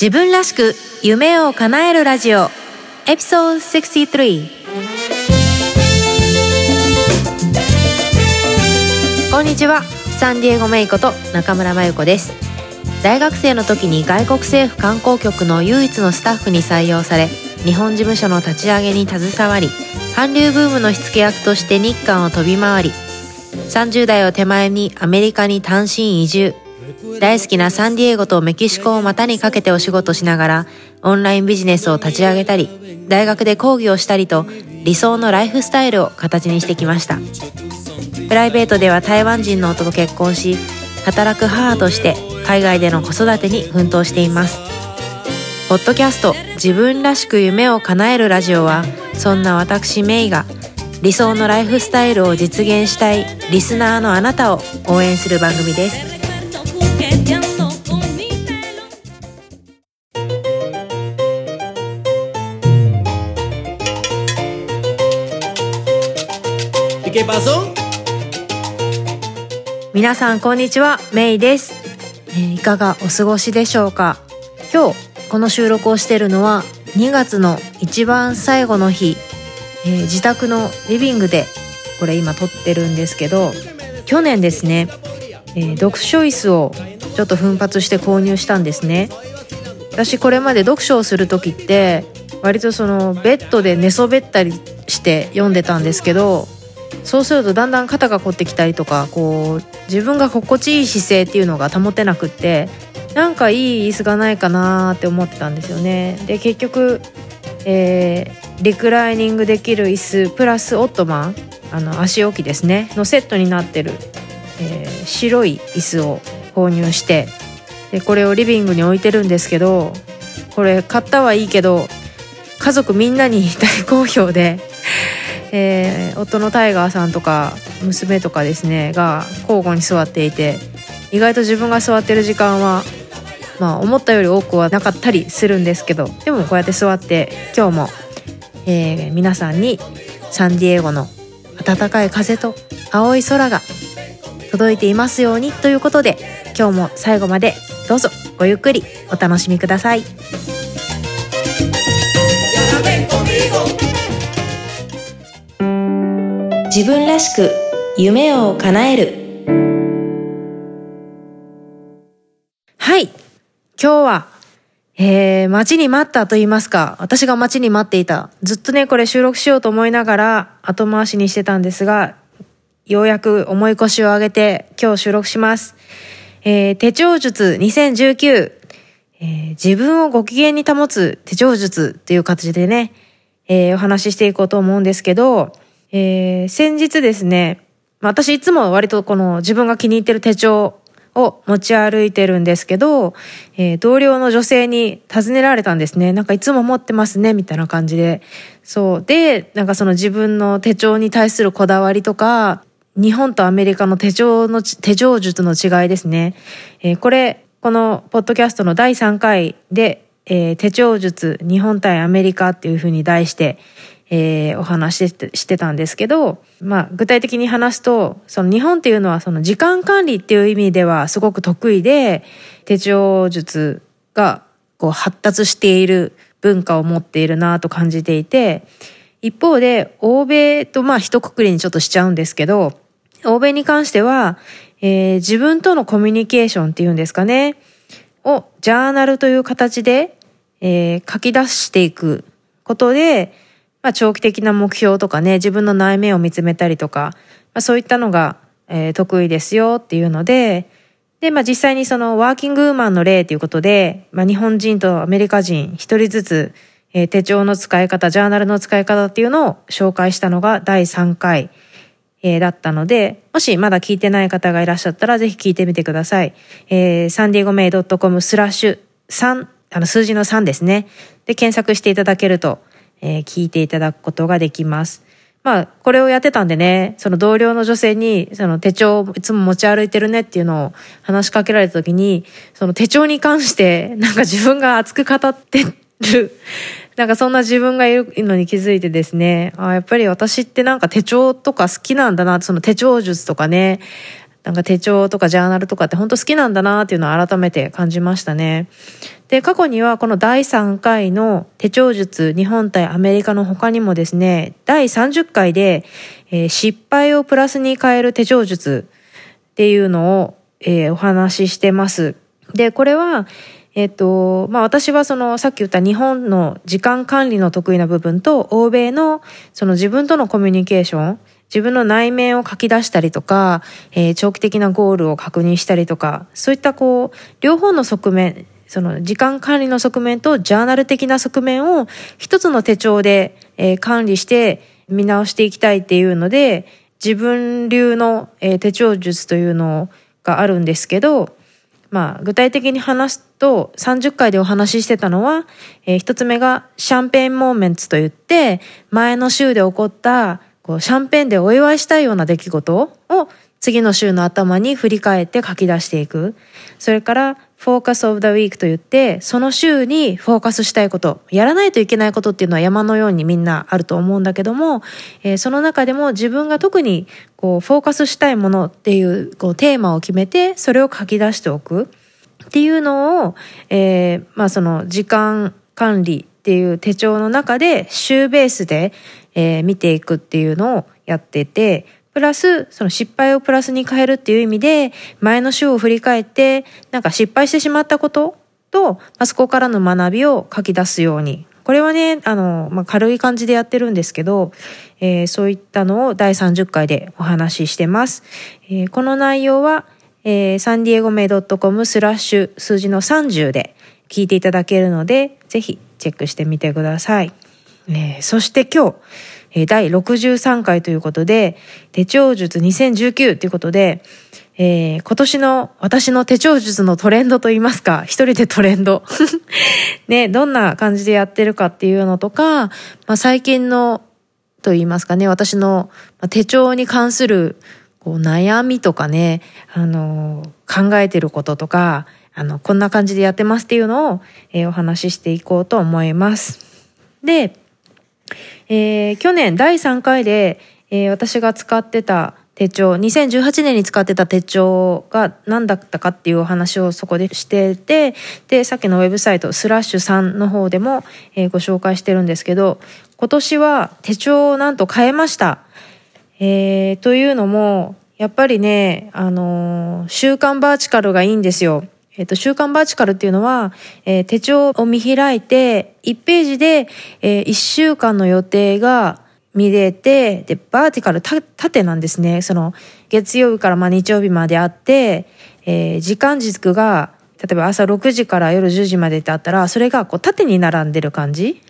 自分らしく夢を叶えるラジオ。エピソード63こんにちは。サンディエゴメイコと中村真由子です。大学生の時に外国政府観光局の唯一のスタッフに採用され日本事務所の立ち上げに携わり韓流ブームの火付け役として日韓を飛び回り30代を手前にアメリカに単身移住大好きなサンディエゴとメキシコを股にかけてお仕事しながらオンラインビジネスを立ち上げたり大学で講義をしたりと理想のライフスタイルを形にしてきました。プライベートでは台湾人の夫と結婚し働く母として海外での子育てに奮闘しています。ポッドキャスト自分らしく夢を叶えるラジオはそんな私メイが理想のライフスタイルを実現したいリスナーのあなたを応援する番組です。皆さんこんにちは。メイです、えーいかがお過ごしでしょうか？今日この収録をしているのは2月の一番最後の日、えー自宅のリビングでこれ今撮ってるんですけど去年ですね、えー読書椅子をちょっと奮発して購入したんですね。私これまで読書をする時って割とそのベッドで寝そべったりして読んでたんですけどそうするとだんだん肩が凝ってきたりとかこう自分が心地いい姿勢っていうのが保てなくってなんかいい椅子がないかなって思ってたんですよね。で結局、えーリクライニングできる椅子プラスオットマンあの足置きですね。のセットになってる、えー白い椅子を購入してでこれをリビングに置いてるんですけどこれ買ったはいいけど家族みんなに大好評で、えー夫のタイガーさんとか娘とかですねが交互に座っていて意外と自分が座ってる時間はまあ思ったより多くはなかったりするんですけどでもこうやって座って今日も、えー皆さんにサンディエゴの暖かい風と青い空が届いていますようにということで今日も最後までどうぞごゆっくりお楽しみください。自分らしく夢を叶える。はい。今日は、えー、待ちに待ったと言いますか。私が待ちに待っていた。ずっとねこれ収録しようと思いながら後回しにしてたんですがようやく重い腰を上げて今日収録します、えー手帳術2019、えー自分をご機嫌に保つ手帳術っていう形でね、えーお話ししていこうと思うんですけど、えー先日ですね、私いつも割とこの自分が気に入ってる手帳を持ち歩いてるんですけど、えー同僚の女性に尋ねられたんですね。なんかいつも持ってますね、みたいな感じで。そう。で、なんかその自分の手帳に対するこだわりとか、日本とアメリカの手帳の、手帳術の違いですね。えーこれ、このポッドキャストの第3回で、えー手帳術日本対アメリカっていうふうに題して、えーお話ししてしてたんですけど、まあ、具体的に話すと、その日本っていうのはその時間管理っていう意味ではすごく得意で、手帳術がこう発達している文化を持っているなと感じていて、一方で欧米とまあ一括りにちょっとしちゃうんですけど、欧米に関しては、えー自分とのコミュニケーションっていうんですかね、をジャーナルという形で、えー書き出していくことで、まあ、長期的な目標とかね、自分の内面を見つめたりとか、まあ、そういったのが、えー得意ですよっていうので、で、まあ、実際にそのワーキングウーマンの例ということで、まあ、日本人とアメリカ人一人ずつ、えー手帳の使い方、ジャーナルの使い方っていうのを紹介したのが第3回、えーだったので、もしまだ聞いてない方がいらっしゃったら、ぜひ聞いてみてください。えー、サンディゴメイドットコムスラッシュ3、あの、数字の3ですね。で、検索していただけると、えー聞いていただくことができます。まあ、これをやってたんでね、その同僚の女性に、その手帳をいつも持ち歩いてるねっていうのを話しかけられた時に、その手帳に関して、なんか自分が熱く語ってる、なんかそんな自分がいるのに気づいてですね、あやっぱり私ってなんか手帳とか好きなんだな、その手帳術とかね、なんか手帳とかジャーナルとかって本当好きなんだなっていうのを改めて感じましたね。で、過去にはこの第3回の手帳術日本対アメリカの他にもですね、第30回で、えー、失敗をプラスに変える手帳術っていうのを、えー、お話ししてます。で、これは、えっ、と、まあ私はそのさっき言った日本の時間管理の得意な部分と欧米のその自分とのコミュニケーション、自分の内面を書き出したりとか、えー、長期的なゴールを確認したりとか、そういったこう、両方の側面、その時間管理の側面とジャーナル的な側面を一つの手帳で、えー、管理して見直していきたいっていうので、自分流の、えー、手帳術というのがあるんですけど、まあ、具体的に話すと、30回でお話ししてたのは、えー、一つ目が champagne moments と言って、前の週で起こったこうシャンペーンでお祝いしたいような出来事を次の週の頭に振り返って書き出していく。それから、フォーカスオブザウィークと言って、その週にフォーカスしたいこと、やらないといけないことっていうのは山のようにみんなあると思うんだけども、えー、その中でも自分が特にこうフォーカスしたいものっていうこうテーマを決めて、それを書き出しておくっていうのを、えー、まあその時間管理っていう手帳の中で週ベースで、えー、見ていくっていうのをやってて、プラス、その失敗をプラスに変えるっていう意味で、前の週を振り返って、なんか失敗してしまったことと、まあ、そこからの学びを書き出すように。これはね、あの、まあ、軽い感じでやってるんですけど、えー、そういったのを第30回でお話ししてます。えー、この内容は、えー、サンディエゴメイ .com スラッシュ数字の30で聞いていただけるので、ぜひチェックしてみてください。えー、そして今日、えー、第63回ということで、手帳術2019ということで、えー、今年の私の手帳術のトレンドといいますか、一人でトレンド。ね、どんな感じでやってるかっていうのとか、まあ、最近のと言いますかね、私の手帳に関するこう悩みとかね、あの、考えてることとか、あの、こんな感じでやってますっていうのを、えー、お話ししていこうと思います。で、えー、去年第3回で、えー、私が使ってた手帳、2018年に使ってた手帳が何だったかっていうお話をそこでしてて、で、さっきのウェブサイト、スラッシュ3の方でも、えー、ご紹介してるんですけど、今年は手帳をなんと変えました。えー、というのも、やっぱりね、あのー、週刊バーチカルがいいんですよ。えっ、と、週刊バーチカルっていうのは、えー、手帳を見開いて、1ページで、えー、1週間の予定が見れて、で、バーティカル、縦なんですね。その、月曜日からまあ日曜日まであって、えー、時間軸が、例えば朝6時から夜10時までってあったら、それがこう縦に並んでる感じ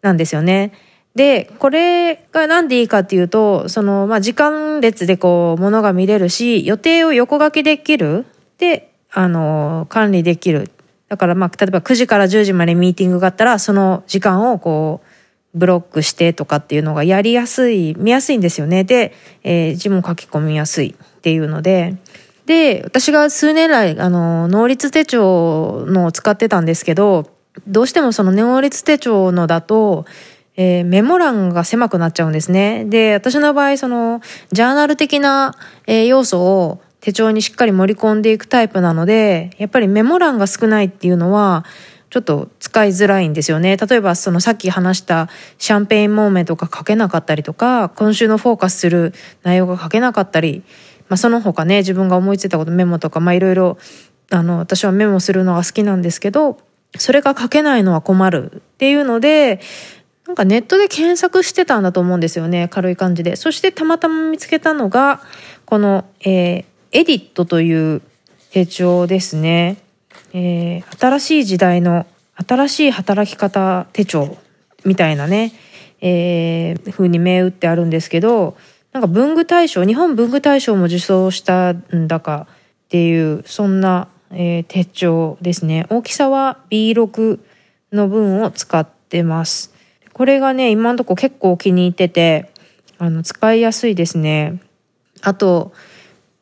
なんですよね。で、これがなんでいいかっていうと、その、まあ、時間列でこう、ものが見れるし、予定を横書きできる。で、あの、管理できる。だからまあ、例えば9時から10時までミーティングがあったら、その時間をこう、ブロックしてとかっていうのがやりやすい、見やすいんですよね。で、えー、字も書き込みやすいっていうので、で、私が数年来、あの、能率手帳のを使ってたんですけど、どうしてもその能率手帳のだと、えー、メモ欄が狭くなっちゃうんですね。で、私の場合、その、ジャーナル的な、えー、要素を手帳にしっかり盛り込んでいくタイプなので、やっぱりメモ欄が少ないっていうのは、ちょっと使いづらいんですよね。例えば、そのさっき話した champagne moment が書けなかったりとか、今週のフォーカスする内容が書けなかったり、まあその他ね、自分が思いついたことメモとか、まあいろいろ、あの、私はメモするのが好きなんですけど、それが書けないのは困るっていうので、なんかネットで検索してたんだと思うんですよね。軽い感じで。そしてたまたま見つけたのが、この、えー、エディットという手帳ですね。えー、新しい時代の新しい働き方手帳みたいなね、えー、風に銘打ってあるんですけど、なんか文具大賞、日本文具大賞も受賞したんだかっていう、そんな、えー、手帳ですね。大きさは B6 の分を使ってます。これがね、今のとこ結構気に入ってて、あの、使いやすいですね。あと、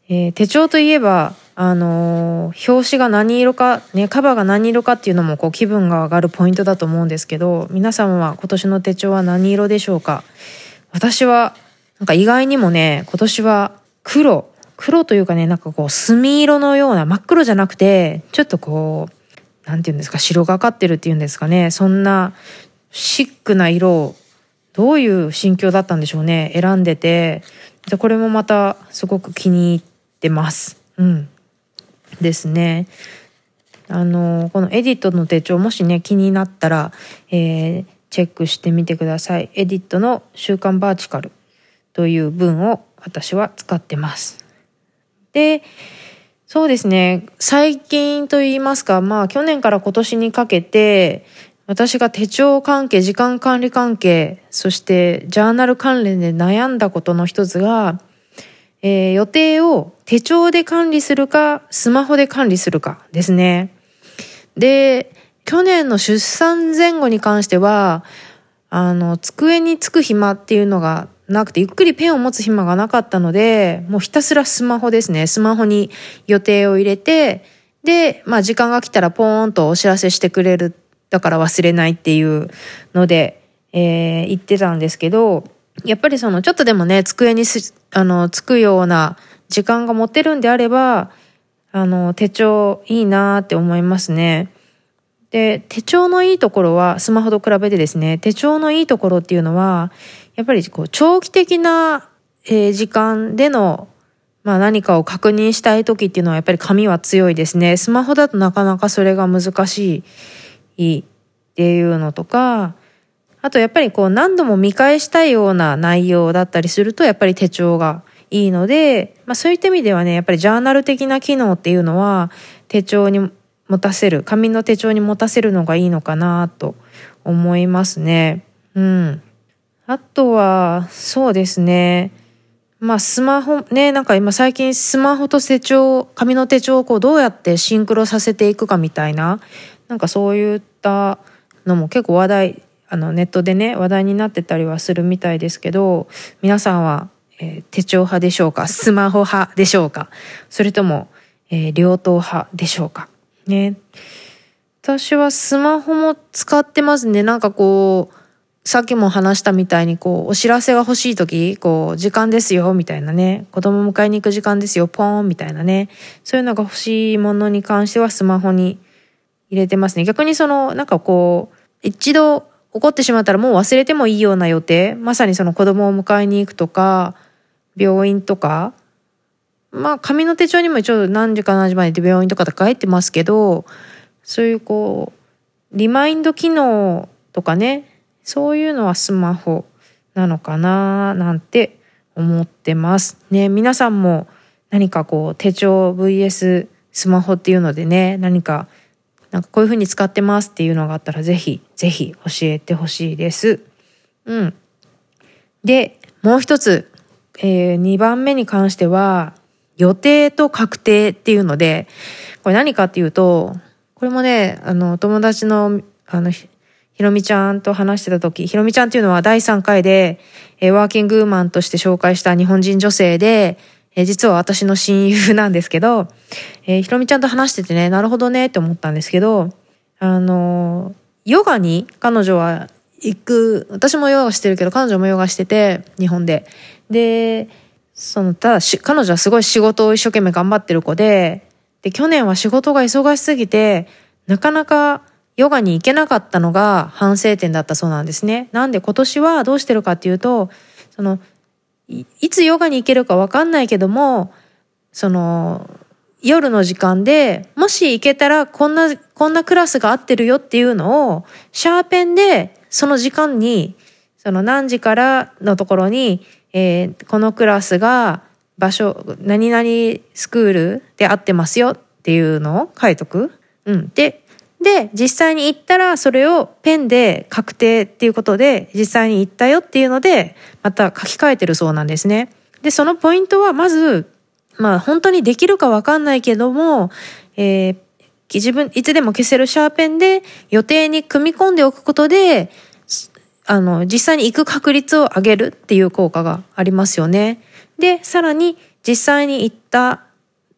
えー、手帳といえば、あのー、表紙が何色か、ね、カバーが何色かっていうのもこう気分が上がるポイントだと思うんですけど、皆さんは今年の手帳は何色でしょうか？私は、なんか意外にもね、今年は黒。黒というかね、なんかこう、墨色のような、真っ黒じゃなくて、ちょっとこう、なんていうんですか、白がかってるっていうんですかね、そんなシックな色を、どういう心境だったんでしょうね、選んでて、でこれもまたすごく気に入ってます。うん。ですね。あの、このエディットの手帳、もしね、気になったら、えー、チェックしてみてください。エディットの週刊バーチカルという文を私は使ってます。で、そうですね、最近と言いますか、まあ去年から今年にかけて、私が手帳関係、時間管理関係、そしてジャーナル関連で悩んだことの一つが、えー、予定を手帳で管理するか、スマホで管理するかですね。で、去年の出産前後に関しては、あの、机につく暇っていうのがなくて、ゆっくりペンを持つ暇がなかったので、もうひたすらスマホですね。スマホに予定を入れて、で、まあ時間が来たらポーンとお知らせしてくれる。だから忘れないっていうので、えー、言ってたんですけど、やっぱりそのちょっとでもね、机にす、あの、つくような時間が持てるんであれば、あの、手帳いいなって思いますね。で、手帳のいいところは、スマホと比べてですね、手帳のいいところっていうのは、やっぱりこう長期的な、えー、時間での、まあ何かを確認したい時っていうのはやっぱり紙は強いですね。スマホだとなかなかそれが難しいっていうのとか、あとやっぱりこう何度も見返したいような内容だったりするとやっぱり手帳がいいので、まあそういった意味ではね、やっぱりジャーナル的な機能っていうのは手帳に持たせる、紙の手帳に持たせるのがいいのかなと思いますね。うん。あとは、そうですね。まあスマホ、ね、なんか今最近スマホと手帳、紙の手帳をこうどうやってシンクロさせていくかみたいな、なんかそういったのも結構話題、あのネットでね、話題になってたりはするみたいですけど、皆さんは、えー、手帳派でしょうかスマホ派でしょうかそれとも、えー、両党派でしょうかね。私はスマホも使ってますね。なんかこう、さっきも話したみたいにこうお知らせが欲しい時こう時間ですよみたいなね子供迎えに行く時間ですよポーンみたいなねそういうのが欲しいものに関してはスマホに入れてますね逆にそのなんかこう一度起こってしまったらもう忘れてもいいような予定まさにその子供を迎えに行くとか病院とかまあ紙の手帳にも一応何時か何時までって病院とかって書いてますけどそういうこうリマインド機能とかねそういうのはスマホなのかななんて思ってます。ね、皆さんも何かこう手帳 VS スマホっていうのでね、何かなんかこういう風に使ってますっていうのがあったらぜひぜひ教えてほしいです。うん。で、もう一つ、えー、2番目に関しては予定と確定っていうので、これ何かっていうと、これもね、あの、友達の、あの、ひろみちゃんと話してた時、ひろみちゃんっていうのは第3回で、えー、ワーキングウーマンとして紹介した日本人女性で、えー、実は私の親友なんですけど、えー、ひろみちゃんと話しててね、なるほどねって思ったんですけど、あのヨガに彼女は行く、私もヨガしてるけど彼女もヨガしてて、日本で。で、その、ただ彼女はすごい仕事を一生懸命頑張ってる子で、で、去年は仕事が忙しすぎて、なかなかヨガに行けなかったのが反省点だったそうなんですね。なんで今年はどうしてるかっていうと、その、いつヨガに行けるかわかんないけども、その、夜の時間で、もし行けたらこんな、こんなクラスが合ってるよっていうのを、シャーペンでその時間に、その何時からのところに、えー、このクラスが場所、何々スクールで合ってますよっていうのを書いとく。うん。で、で、実際に行ったらそれをペンで確定っていうことで、実際に行ったよっていうので、また書き換えてるそうなんですね。で、そのポイントはまず、まあ本当にできるかわかんないけども、えー、自分、いつでも消せるシャーペンで予定に組み込んでおくことで、あの、実際に行く確率を上げるっていう効果がありますよね。で、さらに実際に行った、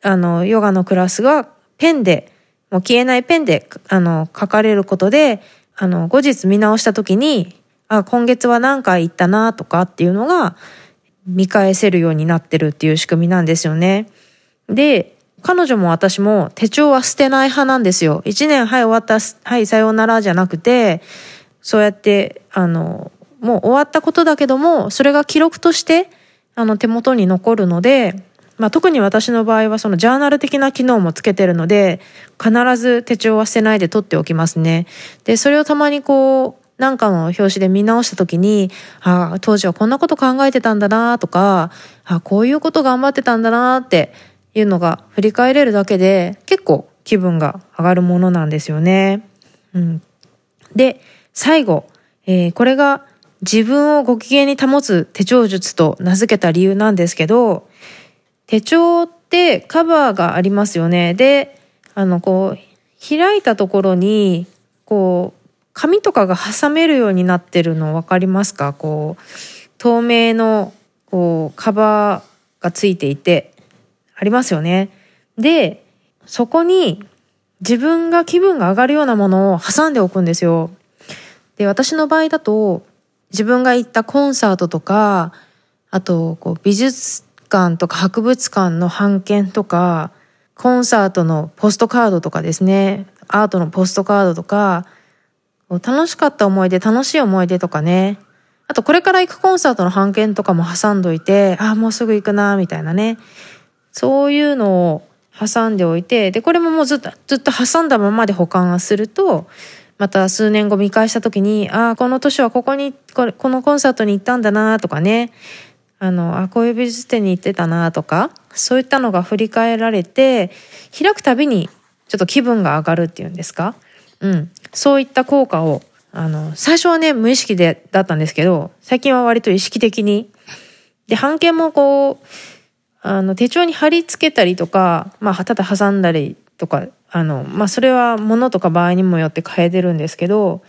あの、ヨガのクラスがペンでもう消えないペンで、あの、書かれることで、あの、後日見直した時に、あ、今月は何回行ったなとかっていうのが見返せるようになってるっていう仕組みなんですよね。で、彼女も私も手帳は捨てない派なんですよ。一年、はい、終わった、はい、さようならじゃなくて、そうやって、あの、もう終わったことだけども、それが記録として、あの、手元に残るので、まあ、特に私の場合はそのジャーナル的な機能もつけてるので、必ず手帳は捨てないで取っておきますね。で、それをたまにこう、なんかの表紙で見直した時に、ああ当時はこんなこと考えてたんだなとか、あこういうこと頑張ってたんだなっていうのが振り返れるだけで結構気分が上がるものなんですよね。うん、で、最後、えー、これが自分をご機嫌に保つ手帳術と名付けた理由なんですけど、手帳ってカバーがありますよね。で、あの、こう、開いたところに、こう、紙とかが挟めるようになってるの分かりますか？こう、透明の、こう、カバーがついていて、ありますよね。で、そこに自分が気分が上がるようなものを挟んでおくんですよ。で、私の場合だと、自分が行ったコンサートとか、あと、こう、美術館とか博物館の版権とか、コンサートのポストカードとかですね、アートのポストカードとか、楽しかった思い出、楽しい思い出とかね。あと、これから行くコンサートの版権とかも挟んどいて、ああ、もうすぐ行くな、みたいなね。そういうのを挟んでおいて、で、これももうずっと、ずっと挟んだままで保管すると、また数年後見返した時に、ああ、この年はここにこ、このコンサートに行ったんだな、とかね。あの、あ、こういう美術展に行ってたな、とか、そういったのが振り返られて、開くたびにちょっと気分が上がるっていうんですか？うん。そういった効果を、あの、最初はね、無意識で、だったんですけど、最近は割と意識的に。で、半券もこう、あの、手帳に貼り付けたりとか、まあ、ただ挟んだりとか、あの、まあ、それは物とか場合にもよって変えてるんですけど、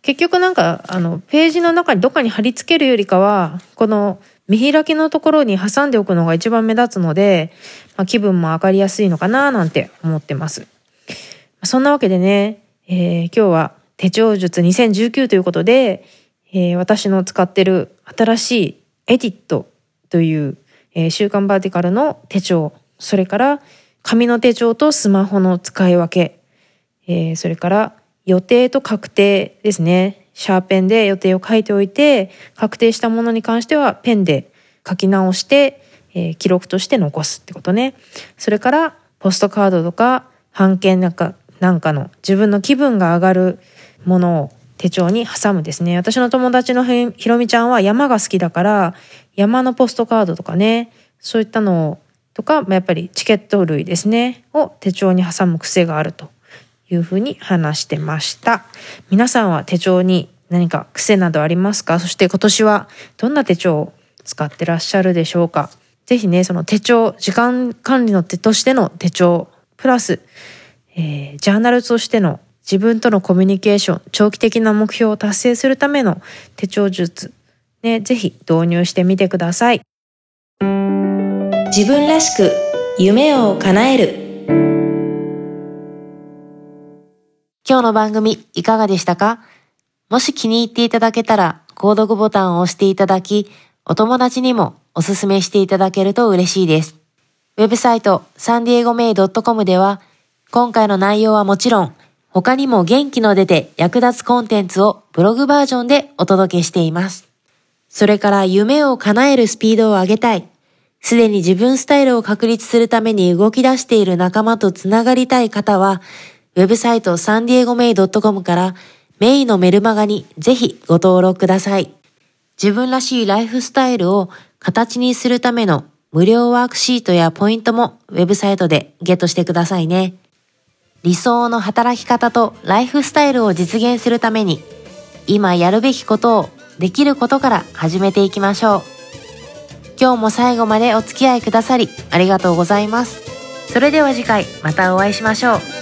結局なんか、あの、ページの中にどっかに貼り付けるよりかは、この見開きのところに挟んでおくのが一番目立つので、まあ、気分も上がりやすいのかななんて思ってます。そんなわけでね、えー、今日は手帳術2019ということで、えー、私の使ってる新しいエディットという、えー、週刊バーティカルの手帳、それから紙の手帳とスマホの使い分け、えー、それから予定と確定ですね。シャーペンで予定を書いておいて、確定したものに関してはペンで書き直して、えー、記録として残すってことね。それからポストカードとか、半券なんかなんかの自分の気分が上がるものを手帳に挟むですね。私の友達のひろみちゃんは山が好きだから、山のポストカードとかね、そういったの、とかま、やっぱりチケット類ですね、を手帳に挟む癖があるというふうに話してました。皆さんは手帳に何か癖などありますか？そして今年はどんな手帳を使ってらっしゃるでしょうか？ぜひね、その手帳、時間管理の手としての手帳、プラス、えー、ジャーナルとしての自分とのコミュニケーション、長期的な目標を達成するための手帳術、ね、ぜひ導入してみてください。自分らしく夢を叶える。今日の番組いかがでしたか？もし気に入っていただけたら、購読ボタンを押していただき、お友達にもおすすめしていただけると嬉しいです。ウェブサイトサンディエゴメイドットコムでは、今回の内容はもちろん、他にも元気の出て役立つコンテンツをブログバージョンでお届けしています。それから夢を叶えるスピードを上げたい。すでに自分スタイルを確立するために動き出している仲間とつながりたい方は、ウェブサイトサンディエゴメイドットコムからメイのメルマガにぜひご登録ください。自分らしいライフスタイルを形にするための無料ワークシートやポイントもウェブサイトでゲットしてくださいね。理想の働き方とライフスタイルを実現するために、今やるべきことをできることから始めていきましょう。今日も最後までお付き合いくださりありがとうございます。それでは次回またお会いしましょう。